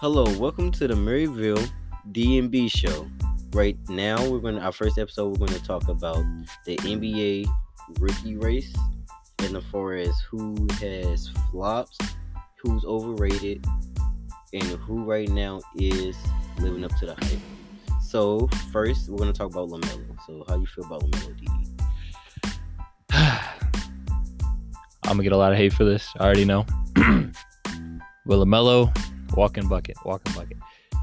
Hello, welcome to the Maryville D&B show. Right now, we're going to our first episode. We're going to talk about the NBA rookie race, and as far as who has flops, who's overrated, and who right now is living up to the hype. So first, we're going to talk about Lamelo. So how you feel about Lamelo, DD? I'm gonna get a lot of hate for this. I already know. Will Lamelo, walking bucket, walking bucket.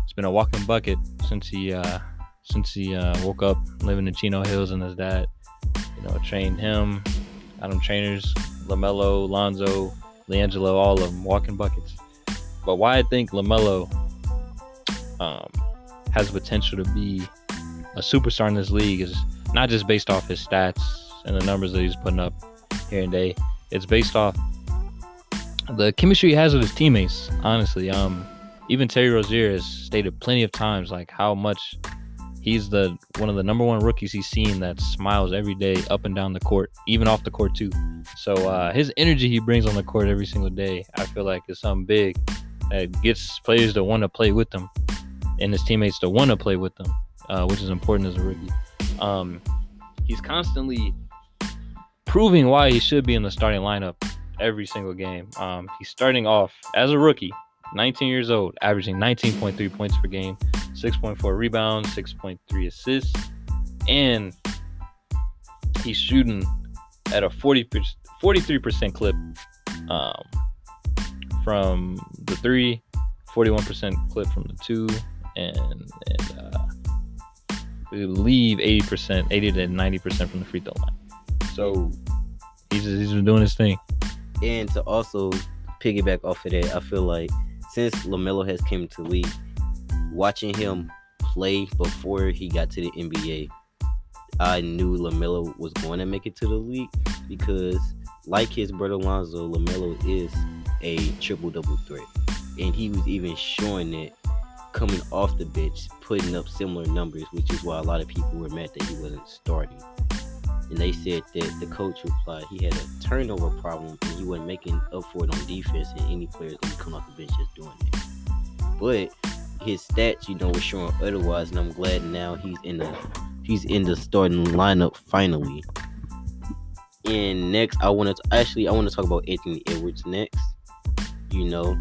It's been a walking bucket since he uh since he uh, woke up living in Chino Hills and his dad, you know, trained him, Adam trainers, Lamelo, Lonzo, LiAngelo, all of them walking buckets. But why I think Lamelo um, has potential to be a superstar in this league is not just based off his stats and the numbers that he's putting up here and day. It's based off the chemistry he has with his teammates. Honestly, um, even Terry Rozier has stated plenty of times like how much he's the one of the number one rookies he's seen that smiles every day up and down the court, even off the court too. So uh, his energy he brings on the court every single day, I feel like is something big that gets players to want to play with them and his teammates to want to play with them, uh, which is important as a rookie. Um, he's constantly proving why he should be in the starting lineup every single game. Um, he's starting off as a rookie, 19 years old, averaging 19.3 points per game, 6.4 rebounds, 6.3 assists, and he's shooting at a 40 43% clip um, from the three, 41% clip from the two, and, and uh, believe 80%, 80 to 90% from the free throw line. So he's he's been doing his thing. And to also piggyback off of that, I feel like since Lamelo has came to the league, watching him play before he got to the NBA, I knew Lamelo was going to make it to the league because, like his brother Lonzo, Lamelo is a triple double threat, and he was even showing it coming off the bench, putting up similar numbers, which is why a lot of people were mad that he wasn't starting. And they said that the coach replied he had a turnover problem and he wasn't making up for it on defense, and any players gonna come off the bench just doing it. But his stats, you know, were showing otherwise, and I'm glad now he's in the he's in the starting lineup finally. And next, I want to actually I want to talk about Anthony Edwards next. You know,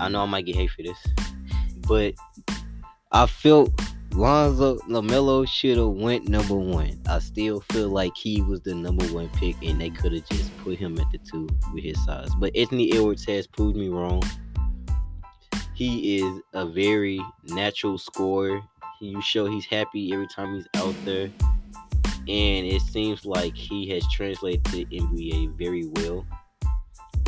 I know I might get hate for this, but I felt Lonzo Lamelo should have went number one. I still feel like he was the number one pick, and they could have just put him at the two with his size. But Anthony Edwards has proved me wrong. He is a very natural scorer. You show he's happy every time he's out there, and it seems like he has translated to the NBA very well.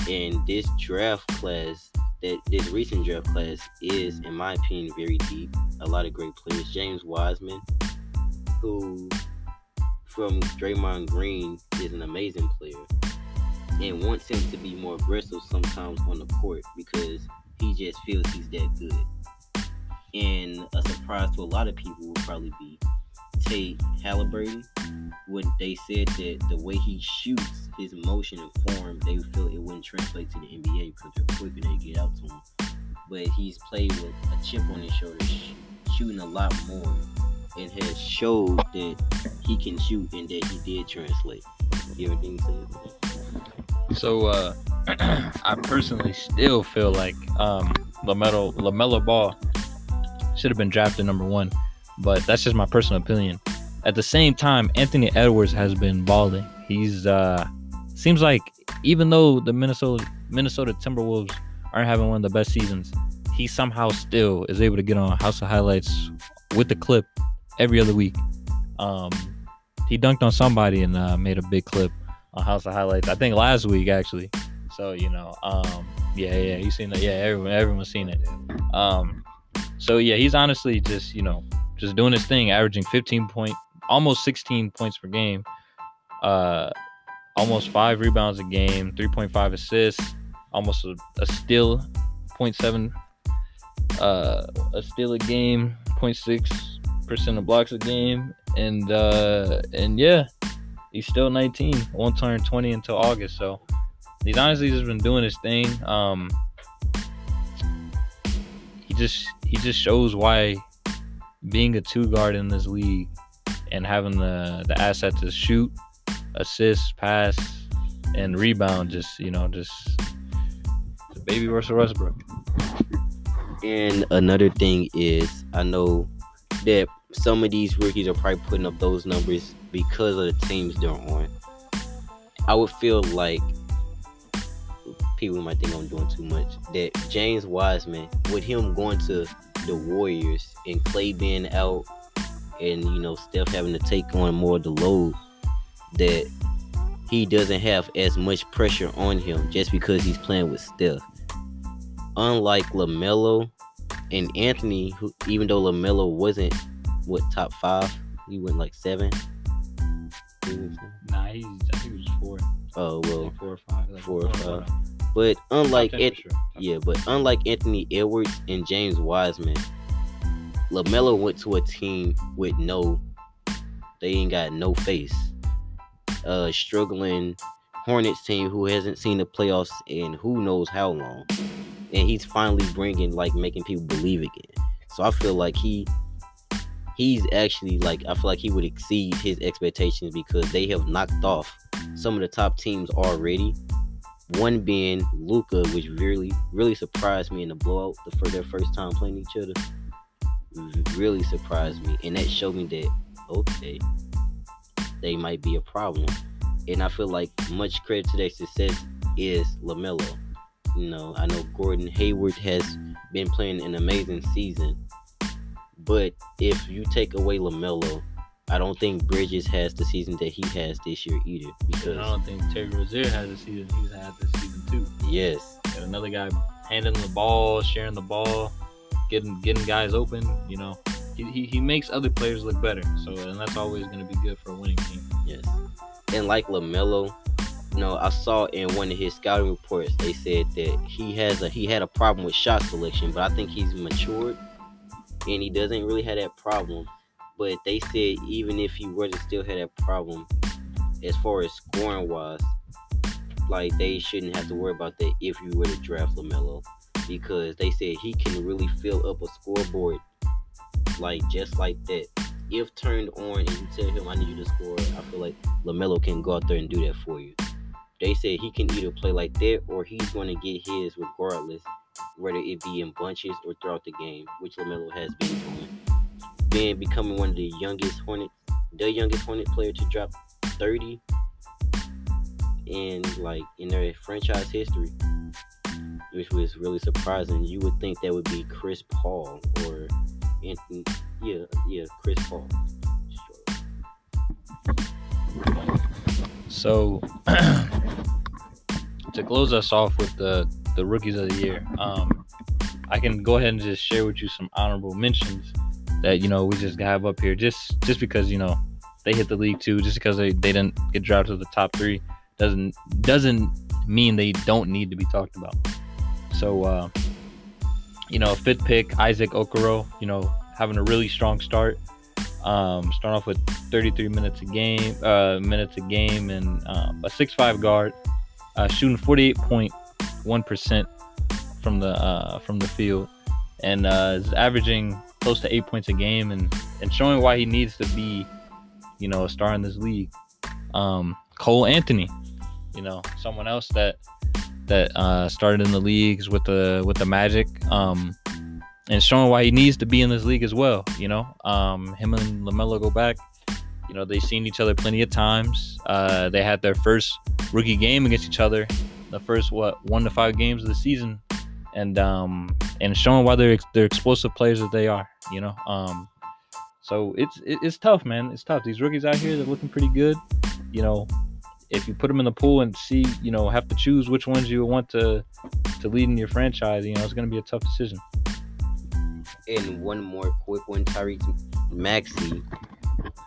And this draft class that this recent draft class is, in my opinion, very deep. A lot of great players. James Wiseman, who from Draymond Green is an amazing player and wants him to be more aggressive sometimes on the court because he just feels he's that good. And a surprise to a lot of people would probably be Tate Haliburton when they said that the way he shoots, his motion and form, they feel it wouldn't translate to the NBA because they're quicker to get out to him. But he's played with a chip on his shoulder, sh- shooting a lot more, and has showed that he can shoot and that he did translate. You ever think so? So uh, I personally still feel like um, Lamelo Lamelo Ball should have been drafted number one, but that's just my personal opinion. At the same time, Anthony Edwards has been balling. He's uh, seems like even though the Minnesota Minnesota Timberwolves aren't having one of the best seasons, he somehow still is able to get on House of Highlights with the clip every other week. Um, he dunked on somebody and uh, made a big clip on House of Highlights. I think last week actually. So you know, um, yeah, yeah, you seen that? Yeah, everyone, everyone's seen it. Um, so yeah, he's honestly just you know just doing his thing, averaging 15 point, almost 16 points per game, uh, almost five rebounds a game, 3.5 assists, almost a, a steal, 0.7, uh, a steal a game, 0.6 percent of blocks a game, and uh, and yeah, he's still 19, won't turn 20 until August. So he's honestly just been doing his thing. Um, he just he just shows why being a two guard in this league and having the the asset to shoot, assist, pass, and rebound just you know just baby Russell Westbrook. And another thing is, I know that some of these rookies are probably putting up those numbers because of the teams they're on. I would feel like people might think I'm doing too much. That James Wiseman, with him going to the Warriors and Clay being out, and you know Steph having to take on more of the load, that he doesn't have as much pressure on him just because he's playing with Steph. Unlike LaMelo and Anthony, who even though LaMelo wasn't what top five, he went like seven. Nah, he's I think it was four. Oh well, Like four or five. Like Four or four five. But unlike Top 10 it, sure. Yeah, but unlike Anthony Edwards and James Wiseman, LaMelo went to a team with no, they ain't got no face. Uh, struggling Hornets team who hasn't seen the playoffs in who knows how long, and he's finally bringing like making people believe again. So I feel like he, he's actually like I feel like he would exceed his expectations because they have knocked off some of the top teams already. One being Luka, which really really surprised me in the blowout the for their first time playing each other. Really surprised me, and that showed me that okay, they might be a problem. And I feel like much credit to their success is Lamelo. You know, I know Gordon Hayward has been playing an amazing season, but if you take away Lamelo, I don't think Bridges has the season that he has this year either. And Because I don't think Terry Rozier has a season he's had this season too. yes, Got another guy handling the ball, sharing the ball, getting getting guys open. You know, he, he, he makes other players look better. So and that's always going to be good for a winning team. Yes. And like LaMelo, you know, I saw in one of his scouting reports they said that he has a he had a problem with shot selection, but I think he's matured and he doesn't really have that problem. But they said even if he were to still have that problem, as far as scoring wise, like they shouldn't have to worry about that if you were to draft LaMelo. Because they said he can really fill up a scoreboard like just like that if turned on and you tell him I need you to score, I feel like Lamelo can go out there and do that for you. They said he can either play like that or he's going to get his regardless, whether it be in bunches or throughout the game, which Lamelo has been doing. Being becoming one of the youngest Hornet, the youngest Hornet player to drop 30 in like in their franchise history, which was really surprising. You would think that would be Chris Paul or Anthony. Yeah, yeah, Chris Paul. Sure. So to close us off with the the rookies of the year, um, I can go ahead and just share with you some honorable mentions that you know we just have up here, just just because you know they hit the league too, just because they, they didn't get drafted to the top three doesn't doesn't mean they don't need to be talked about. So uh, you know, fifth pick Isaac Okoro, you know, having a really strong start. Um, starting off with 33 minutes a game, uh, minutes a game, and um, a 6'5 guard, uh, shooting 48.1 percent from the uh, from the field, and uh, is averaging close to eight points a game, and and showing why he needs to be, you know, a star in this league. Um, Cole Anthony, you know, someone else that that uh, started in the leagues with the with the Magic. Um, and showing why he needs to be in this league as well. You know, um, him and Lamelo go back. You know, they've seen each other plenty of times. Uh, they had their first rookie game against each other, the first what one to five games of the season, and um, and showing why they're they're explosive players that they are. You know, um, so it's it's tough, man. It's tough. These rookies out here, they're looking pretty good. You know, if you put them in the pool and see, you know, have to choose which ones you want to to lead in your franchise, you know, it's going to be a tough decision. And one more quick one, Tyreek Maxey,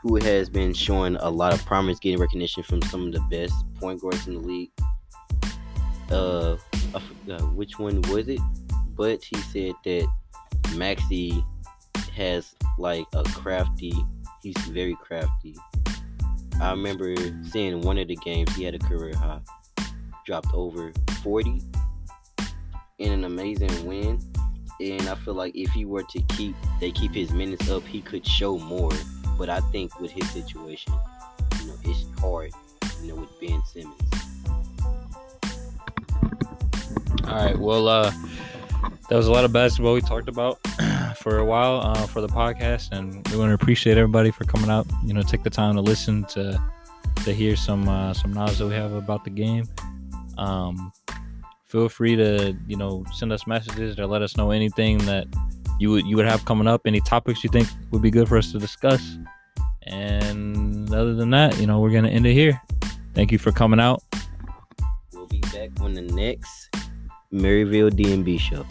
who has been showing a lot of promise, getting recognition from some of the best point guards in the league. Uh, forgot which one was it, but he said that Maxey has like a crafty. He's very crafty. I remember seeing one of the games he had a career high, dropped over 40 in an amazing win and I feel like if he were to keep they keep his minutes up, he could show more. But I think with his situation, you know, it's hard, you know, with Ben Simmons. All right. Well, uh, that was a lot of basketball we talked about for a while uh, for the podcast, and we want to appreciate everybody for coming out. You know, take the time to listen to to hear some uh, some knowledge that we have about the game. Um, feel free to you know send us messages or let us know anything that you would you would have coming up, any topics you think would be good for us to discuss. And other than that, you know, we're gonna end it here. Thank you for coming out. We'll be back on the next Maryville DMB show.